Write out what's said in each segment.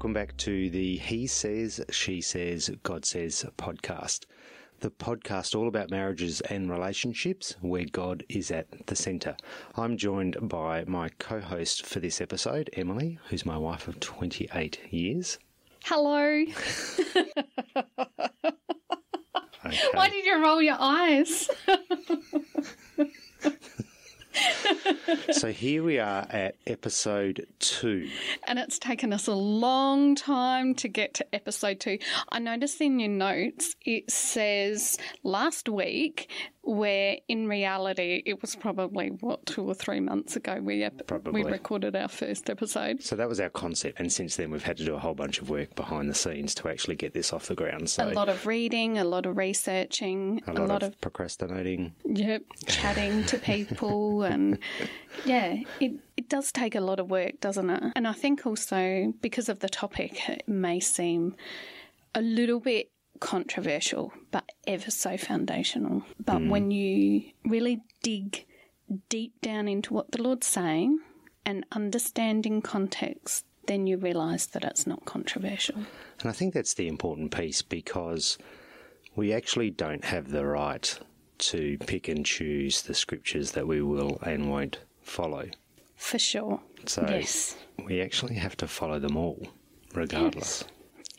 Welcome back to the He Says, She Says, God Says podcast. The podcast all about marriages and relationships where God is at the centre. I'm joined by my co host for this episode, Emily, who's my wife of 28 years. Hello. Okay. Why did you roll your eyes? so here we are at episode two. and it's taken us a long time to get to episode two. I noticed in your notes it says last week, where in reality it was probably what two or three months ago we Probably. we recorded our first episode. So that was our concept, and since then we've had to do a whole bunch of work behind the scenes to actually get this off the ground. So A lot of reading, a lot of researching, a lot, of, procrastinating. Yep, chatting to people and yeah, it it does take a lot of work, doesn't it? And I think also because of the topic, it may seem a little bit controversial, but ever so foundational. But when mm. you really dig deep down into what the Lord's saying and understanding context, then you realise that it's not controversial. And I think that's the important piece because we actually don't have the right to pick and choose the scriptures that we will and won't follow. For sure. So yes, we actually have to follow them all, regardless.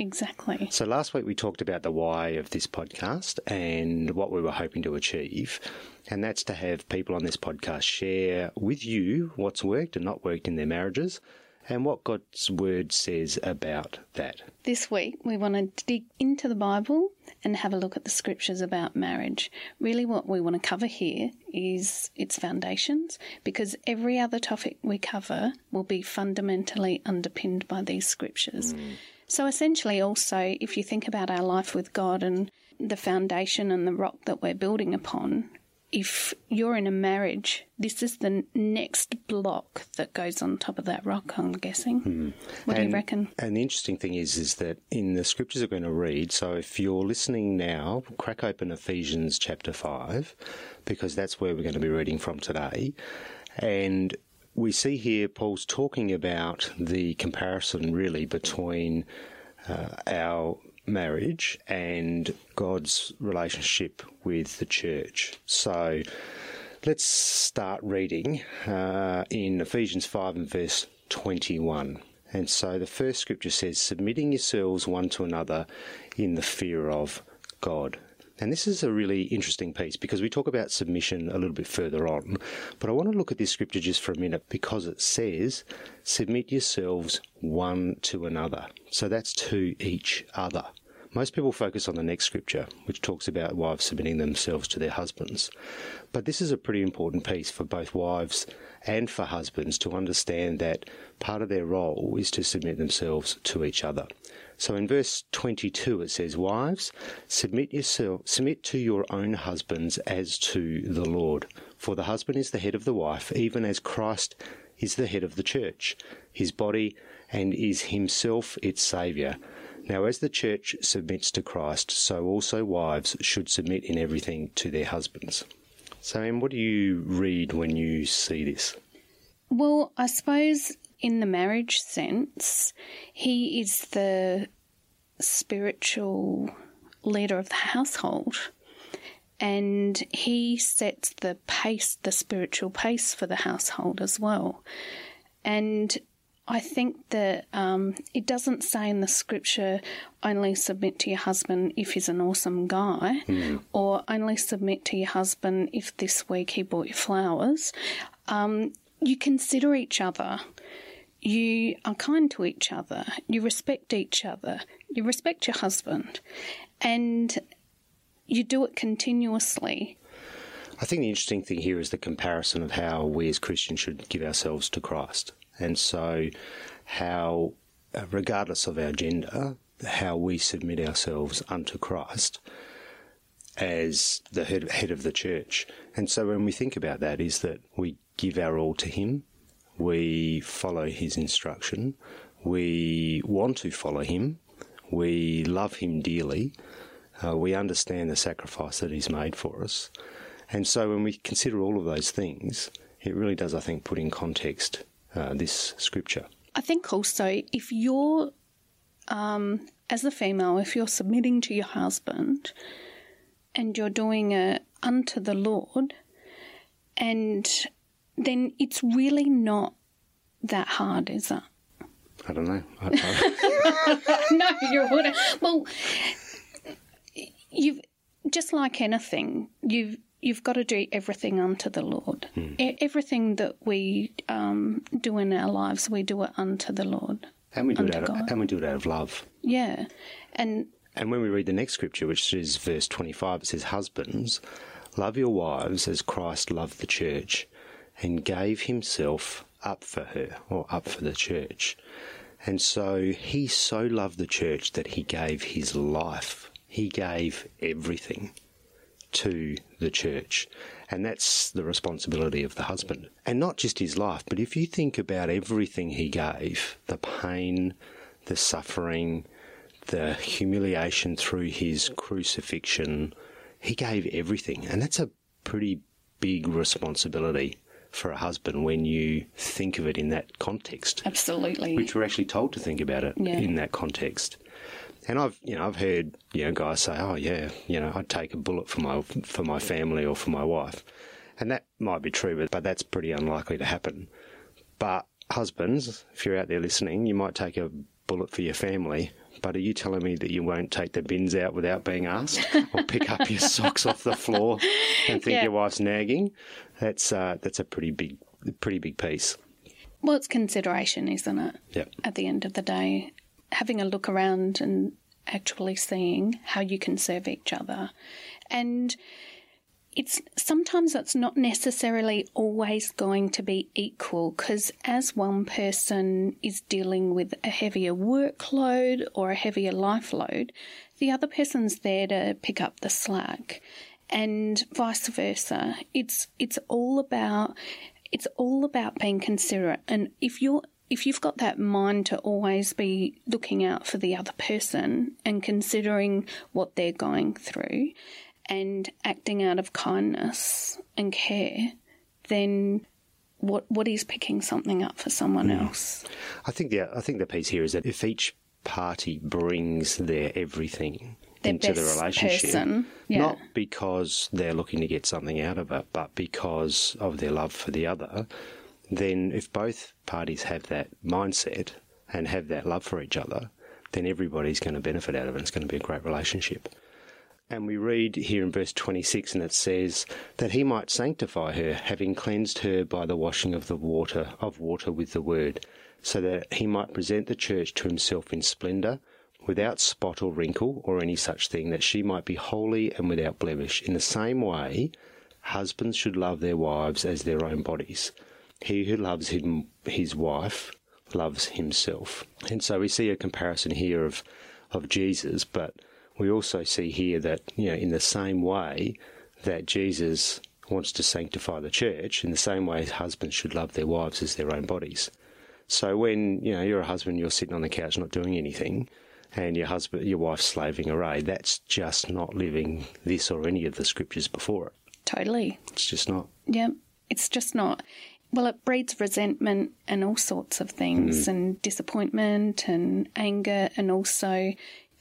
Exactly. So last week we talked about the why of this podcast and what we were hoping to achieve. And that's to have people on this podcast share with you what's worked and not worked in their marriages and what God's word says about that. This week, we want to dig into the Bible and have a look at the scriptures about marriage. Really, what we want to cover here is its foundations, because every other topic we cover will be fundamentally underpinned by these scriptures. Mm. So, essentially, also, if you think about our life with God and the foundation and the rock that we're building upon, if you're in a marriage, this is the next block that goes on top of that rock, I'm guessing. Hmm. What do you reckon? And the interesting thing is, is that in the scriptures we're going to read, so if you're listening now, crack open Ephesians chapter 5, because that's where we're going to be reading from today. And we see here Paul's talking about the comparison really between uh, our marriage and God's relationship with the church. So let's start reading uh, in Ephesians 5 and verse 21. And so the first scripture says, submitting yourselves one to another in the fear of God. And this is a really interesting piece because we talk about submission a little bit further on. But I want to look at this scripture just for a minute because it says, submit yourselves one to another. So that's to each other. Most people focus on the next scripture, which talks about wives submitting themselves to their husbands. But this is a pretty important piece for both wives and for husbands to understand that part of their role is to submit themselves to each other. So in verse 22 it says, Wives, submit yourself, submit to your own husbands as to the Lord. For the husband is the head of the wife, even as Christ is the head of the church, his body, and is himself its Saviour. Now, as the church submits to Christ, so also wives should submit in everything to their husbands. So, what do you read when you see this? Well, I suppose in the marriage sense, he is the spiritual leader of the household. And he sets the pace, the spiritual pace for the household as well. And I think that um, it doesn't say in the scripture only submit to your husband if he's an awesome guy, or only submit to your husband if this week he bought you flowers. Um, you consider each other. You are kind to each other. You respect each other. You respect your husband. And you do it continuously. I think the interesting thing here is the comparison of how we as Christians should give ourselves to Christ. And so, how, regardless of our gender, how we submit ourselves unto Christ as the head, head of the church. And so, when we think about that, is that we give our all to Him, we follow His instruction, we want to follow Him, we love Him dearly, uh, we understand the sacrifice that He's made for us. And so when we consider all of those things, it really does, I think, put in context uh, this scripture. I think also if you're um, as a female, if you're submitting to your husband and you're doing it unto the Lord, and then it's really not that hard, is it? I don't know. I, no, you wouldn't. Well, you've just like anything, you've you've got to do everything unto the Lord. E- everything that we um, do in our lives, we do it unto the Lord. and we do it out of, God. and we do it out of love. Yeah, and And when we read the next scripture, which is verse 25, it says, Husbands, love your wives as Christ loved the church and gave himself up for her, or up for the church. And so he so loved the church that he gave his life. He gave everything to the church. And that's the responsibility of the husband. And not just his life, but if you think about everything he gave the pain, the suffering, the humiliation through his crucifixion, he gave everything. And that's a pretty big responsibility for a husband when you think of it in that context absolutely. which we're actually told to think about it Yeah. in that context. And I've you know I've heard you know guys say, oh yeah, you know I'd take a bullet for my for my family or for my wife, and that might be true, but but that's pretty unlikely to happen. But husbands, if you're out there listening, you might take a bullet for your family. But are you telling me that you won't take the bins out without being asked, or pick up your socks off the floor and think Yeah. your wife's nagging? That's uh, that's a pretty big, pretty big piece. well, it's consideration, isn't it? Yep. At the end of the day, having a look around and actually seeing how you can serve each other, and it's sometimes it's not necessarily always going to be equal because as one person is dealing with a heavier workload or a heavier life load, the other person's there to pick up the slack and vice versa. It's it's all about it's all about being considerate and if you're if you've got that mind to always be looking out for the other person and considering what they're going through and acting out of kindness and care, then what what is picking something up for someone hmm. else? I think the I think the piece here is that if each party brings their everything Their into the relationship, yeah. not because they're looking to get something out of it, but because of their love for the other, then if both parties have that mindset and have that love for each other, then everybody's going to benefit out of it. And it's going to be a great relationship. And we read here in verse 26, and it says that he might sanctify her, having cleansed her by the washing of the water of water with the word, so that he might present the church to himself in splendour, without spot or wrinkle or any such thing, that she might be holy and without blemish. In the same way, husbands should love their wives as their own bodies. He who loves him, his wife loves himself. And so we see a comparison here of, of Jesus, but we also see here that, you know, in the same way that Jesus wants to sanctify the church, in the same way husbands should love their wives as their own bodies. So when, you know, you're a husband, you're sitting on the couch not doing anything, and your husband, your wife's slaving away, that's just not living this or any of the scriptures before it. Totally. It's just not. Yeah. It's just not. Well, it breeds resentment and all sorts of things, mm. and disappointment and anger, and also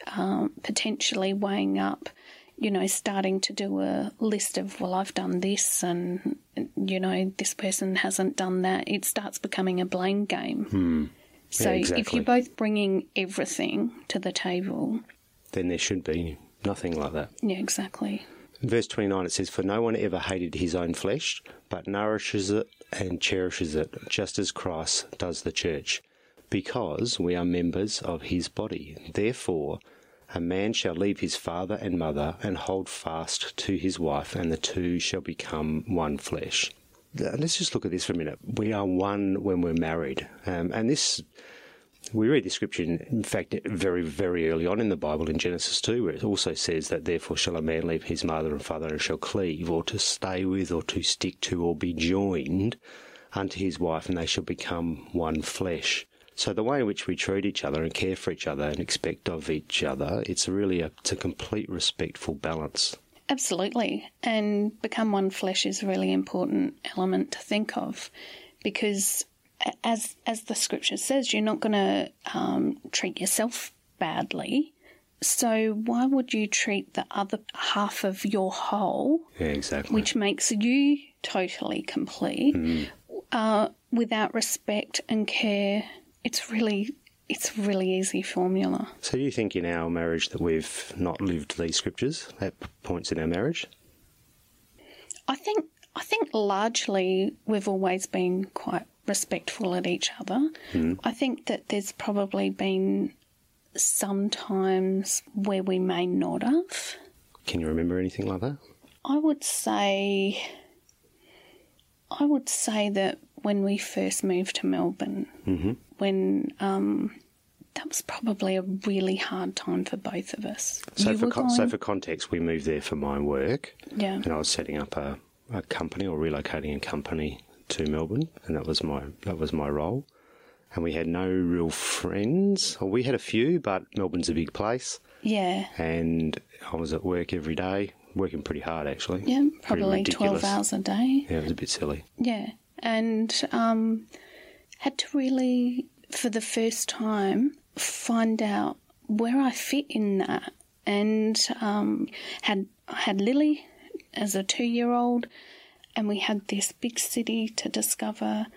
um, potentially weighing up, you know, starting to do a list of, well, I've done this, and, you know, this person hasn't done that. It starts becoming a blame game. So if exactly. you're both bringing everything to the table, Then there should be nothing like that. yeah, exactly. In verse 29 it says, For no one ever hated his own flesh, but nourishes it and cherishes it, just as Christ does the church, because we are members of his body. Therefore, a man shall leave his father and mother and hold fast to his wife, and the two shall become one flesh. Let's just look at this for a minute. We are one when we're married. Um, and this we read the scripture, in, in fact, very, very early on in the Bible in Genesis 2, where it also says that therefore shall a man leave his mother and father and shall cleave, or to stay with, or to stick to, or be joined unto his wife, and they shall become one flesh. So the way in which we treat each other and care for each other and expect of each other, it's really a, it's a complete respectful balance. Absolutely. And become one flesh is a really important element to think of because as as the scripture says, you're not going to um, treat yourself badly. So why would you treat the other half of your whole, Yeah, exactly. which makes you totally complete, Mm-hmm. uh, without respect and care? It's really, it's a really easy formula. so, you think in our marriage that we've not lived these scriptures at points in our marriage? I think, I think largely we've always been quite respectful at each other. Hmm. I think that there's probably been some times where we may not have. Can you remember anything like that? I would say I would say that when we first moved to Melbourne, when um, that was probably a really hard time for both of us. So, You for con- so for context, we moved there for my work, yeah, and I was setting up a, a company or relocating a company to Melbourne, and that was my that was my role. And we had no real friends. Or we had a few, but Melbourne's a big place, yeah, and I was at work every day, working pretty hard actually. yeah, probably twelve hours a day. Yeah, it was a bit silly. Yeah, and um, had to really, for the first time, find out where I fit in that, and um, had had Lily as a two-year-old, and we had this big city to discover,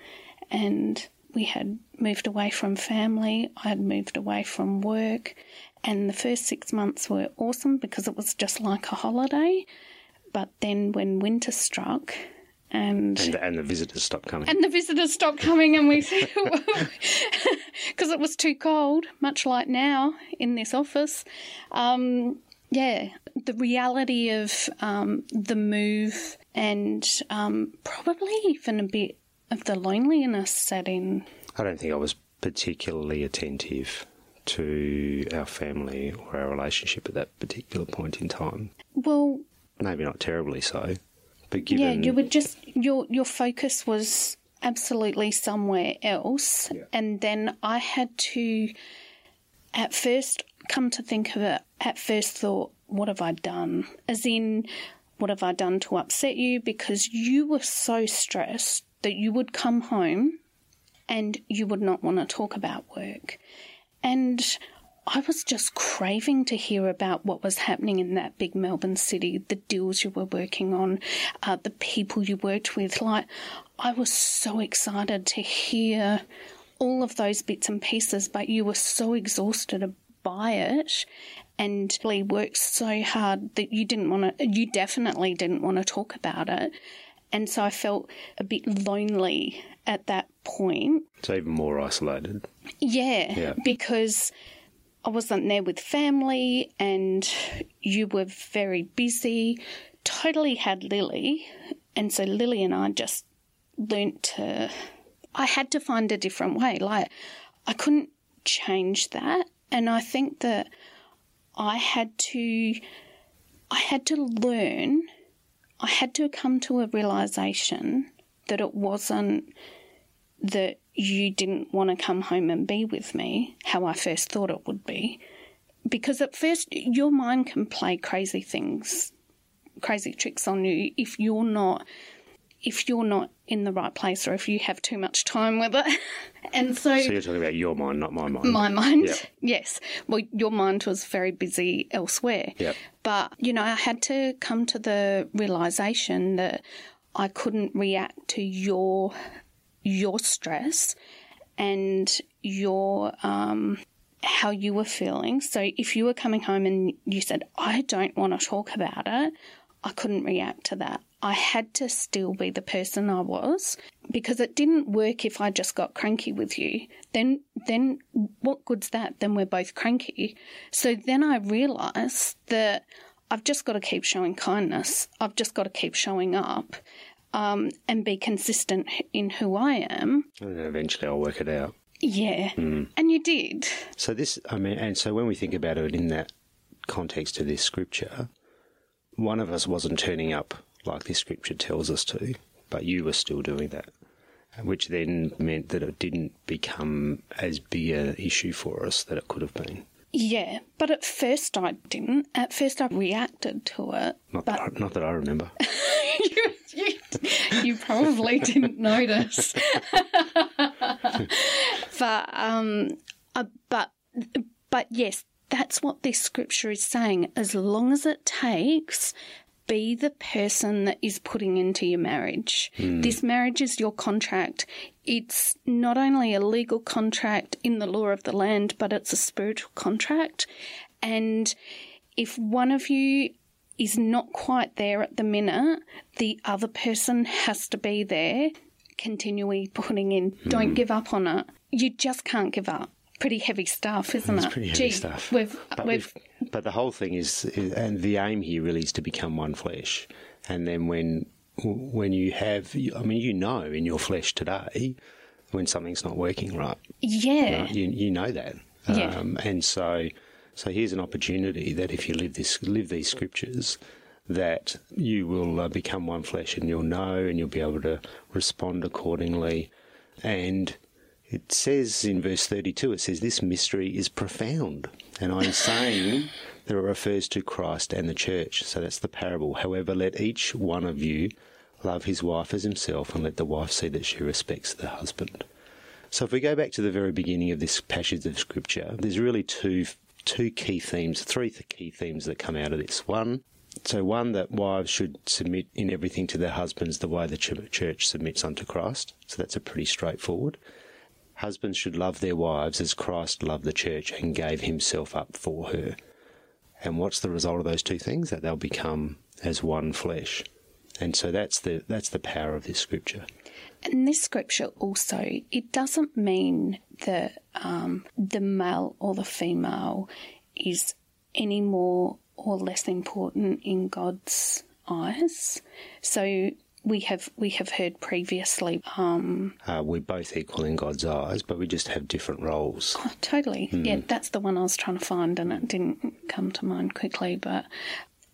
and we had moved away from family. I had moved away from work, and the first six months were awesome because it was just like a holiday. But then when winter struck, and And, and the visitors stopped coming. and the visitors stopped coming, and we because it was too cold, much like now in this office. Um, yeah, the reality of um, the move and um, probably even a bit of the loneliness set in. I don't think I was particularly attentive to our family or our relationship at that particular point in time. Well, Maybe not terribly so, but given yeah, you were just your your focus was absolutely somewhere else, Yeah. and then I had to, at first, come to think of it. At first, thought, what have I done? As in, what have I done to upset you? Because you were so stressed that you would come home, and you would not want to talk about work, and I was just craving to hear about what was happening in that big Melbourne city, the deals you were working on, uh, the people you worked with. Like, I was so excited to hear all of those bits and pieces, but you were so exhausted by it and really worked so hard that you didn't want to, you definitely didn't want to talk about it. And so I felt a bit lonely at that point. so even more isolated. Yeah, Yeah. because I wasn't there with family and you were very busy. Totally had Lily. And so Lily and I just learnt to. I had to find a different way. Like, I couldn't change that. And I think that I had to. I had to learn. I had to come to a realization that it wasn't that you didn't want to come home and be with me how I first thought it would be. Because at first, your mind can play crazy things, crazy tricks on you if you're not. If you're not in the right place, or if you have too much time with it, and So so you're talking about your mind, not my mind. my mind. Yep. Yes. Well, your mind was very busy elsewhere. Yep. But, you know, I had to come to the realization that I couldn't react to your your stress and your um how you were feeling. So if you were coming home and you said, I don't want to talk about it, I couldn't react to that. I had to still be the person I was because it didn't work if I just got cranky with you. Then then what good's that? Then we're both cranky. So then I realized that I've just got to keep showing kindness. I've just got to keep showing up um, and be consistent in who I am. And eventually I'll work it out. Yeah. Hmm. And you did. So this, I mean, and so when we think about it in that context of this scripture, one of us wasn't turning up like this scripture tells us to, but you were still doing that, which then meant that it didn't become as big an issue for us that it could have been. Yeah. But at first I didn't. At first I reacted to it. Not, But that, I, not that I remember. you, you, probably didn't notice. but um, uh, but but yes, that's what this scripture is saying. As long as it takes, be the person that is putting into your marriage. This marriage is your contract. It's not only a legal contract in the law of the land, but it's a spiritual contract. And if one of you is not quite there at the minute, the other person has to be there, continually putting in. Don't give up on it. You just can't give up. Pretty heavy stuff, isn't It's it? pretty heavy Gee, stuff. We've, But, we've, we've, but the whole thing is, is, and the aim here really is to become one flesh. And then when when you have, I mean, you know in your flesh today when something's not working right. yeah. right? You you know that. Yeah. Um, and so so here's an opportunity that if you live this live these scriptures, that you will uh, become one flesh and you'll know and you'll be able to respond accordingly. And it says in verse 32, it says, This mystery is profound. And I'm saying that it refers to Christ and the church. So that's the parable. However, let each one of you love his wife as himself, and let the wife see that she respects the husband. So if we go back to the very beginning of this passage of scripture, there's really two two key themes, three th- key themes that come out of this. One, so one that wives should submit in everything to their husbands the way the ch- church submits unto Christ. So that's a pretty straightforward. Husbands should love their wives as Christ loved the church and gave himself up for her. And what's the result of those two things? That they'll become as one flesh. And so that's the that's the power of this scripture. And this scripture also, it doesn't mean that um, the male or the female is any more or less important in God's eyes. So we have we have heard previously. Um, Uh, we're both equal in God's eyes, but we just have different roles. oh, totally, yeah, that's the one I was trying to find, and it didn't come to mind quickly, but.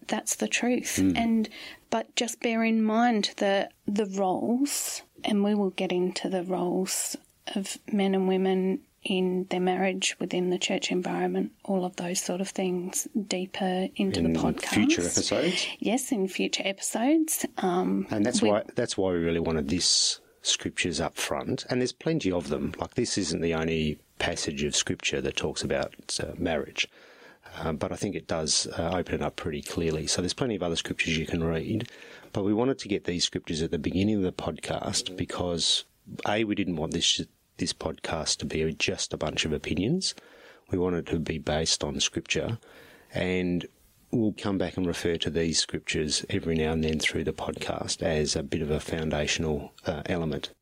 That's the truth. And but just bear in mind that the roles and we will get into the roles of men and women in their marriage within the church environment, all of those sort of things deeper into in the podcast. future episodes. Yes, in future episodes. Um, And that's we- why that's why we really wanted this scriptures up front. And there's plenty of them. Like this isn't the only passage of scripture that talks about uh, marriage. Um, but I think it does uh, open it up pretty clearly. So there's plenty of other scriptures you can read. But we wanted to get these scriptures at the beginning of the podcast because a we didn't want this this podcast to be just a bunch of opinions. We wanted it to be based on scripture, and we'll come back and refer to these scriptures every now and then through the podcast as a bit of a foundational uh, element.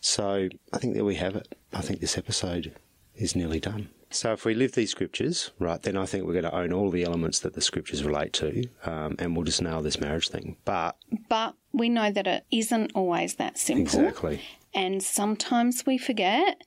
So I think there we have it. I think this episode is nearly done. So if we live these scriptures, right, then I think we're going to own all the elements that the scriptures relate to, um, and we'll just nail this marriage thing. But but we know that it isn't always that simple. exactly, and sometimes we forget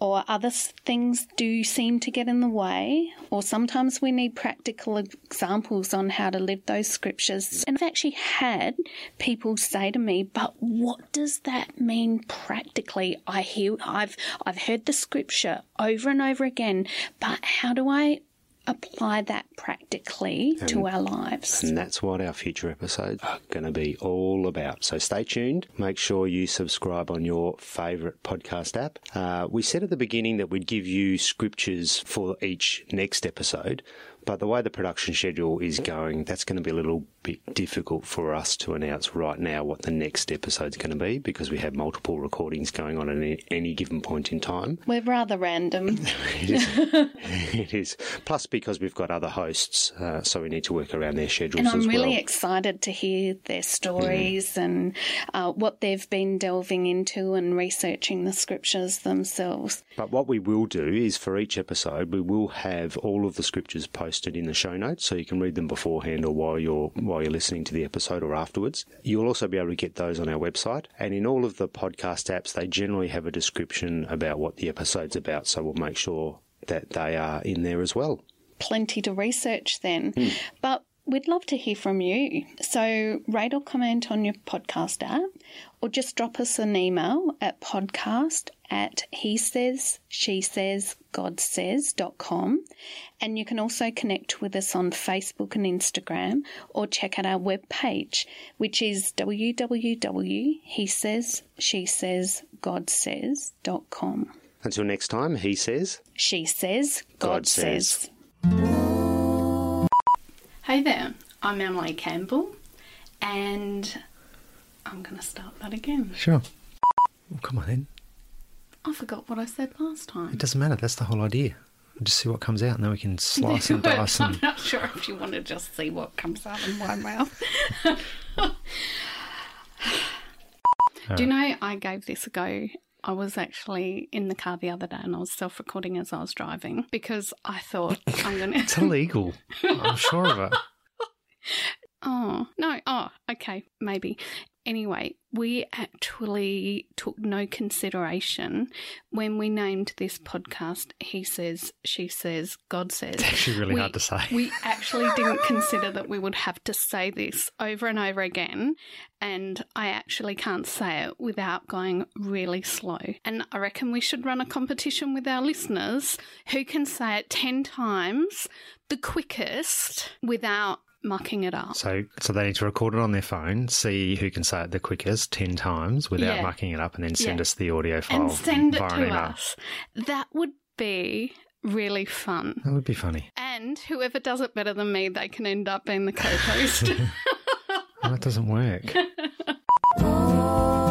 or other things do seem to get in the way or sometimes we need practical examples on how to live those scriptures. And i've actually had people say to me but what does that mean practically? I hear i've i've heard the scripture over and over again but how do i apply that practically to our lives and that's what our future episodes are going to be all about. So stay tuned. Make sure you subscribe on your favourite podcast app. Uh, we said at the beginning that we'd give you scriptures for each next episode, but the way the production schedule is going, that's going to be a little bit difficult for us to announce right now what the next episode's going to be because we have multiple recordings going on at any, given point in time. we're rather random It is. it is. Plus, because we've got other hosts, uh, so we need to work around their schedules And I'm really well. excited to hear their stories and uh, what they've been delving into and researching the scriptures themselves. But what we will do is for each episode, we will have all of the scriptures posted in the show notes, so you can read them beforehand or while you're while you're listening to the episode or afterwards. You'll also be able to get those on our website, and in all of the podcast apps, they generally have a description about what the episode's about. So we'll make sure that they are in there as well. Plenty to research then. Hmm. But we'd love to hear from you. So rate or comment on your podcast app or just drop us an email at podcast at he says, she says, God says dot com. And you can also connect with us on Facebook and Instagram or check out our webpage, which is www.he says, she says, God says dot com. Until next time, he says. She says, God, God says. says. Hey there, I'm Emily Campbell, and I'm going to start that again. Sure. Well, come on then. I forgot what I said last time. It doesn't matter. That's the whole idea. We'll just see what comes out, and then we can slice and dice. I'm not sure if you want to just see what comes out of my mouth. Do you know I gave this a go? I was actually in the car the other day and I was self recording as I was driving because I thought I'm going to. it's illegal. I'm sure of it. Oh, no. Oh, okay. Maybe. Anyway, we actually took no consideration when we named this podcast. He says, she says, God says. It's actually really We- hard to say. We actually didn't consider that we would have to say this over and over again, and I actually can't say it without going really slow. And I reckon we should run a competition with our listeners who can say it 10 times the quickest without mucking it up. So, so they need to record it on their phone, see who can say it the quickest ten times without Yeah. mucking it up, and then send Yeah. us the audio file And send it to email. us. That would be really fun. That would be funny. And whoever does it better than me, they can end up being the co host. That doesn't work.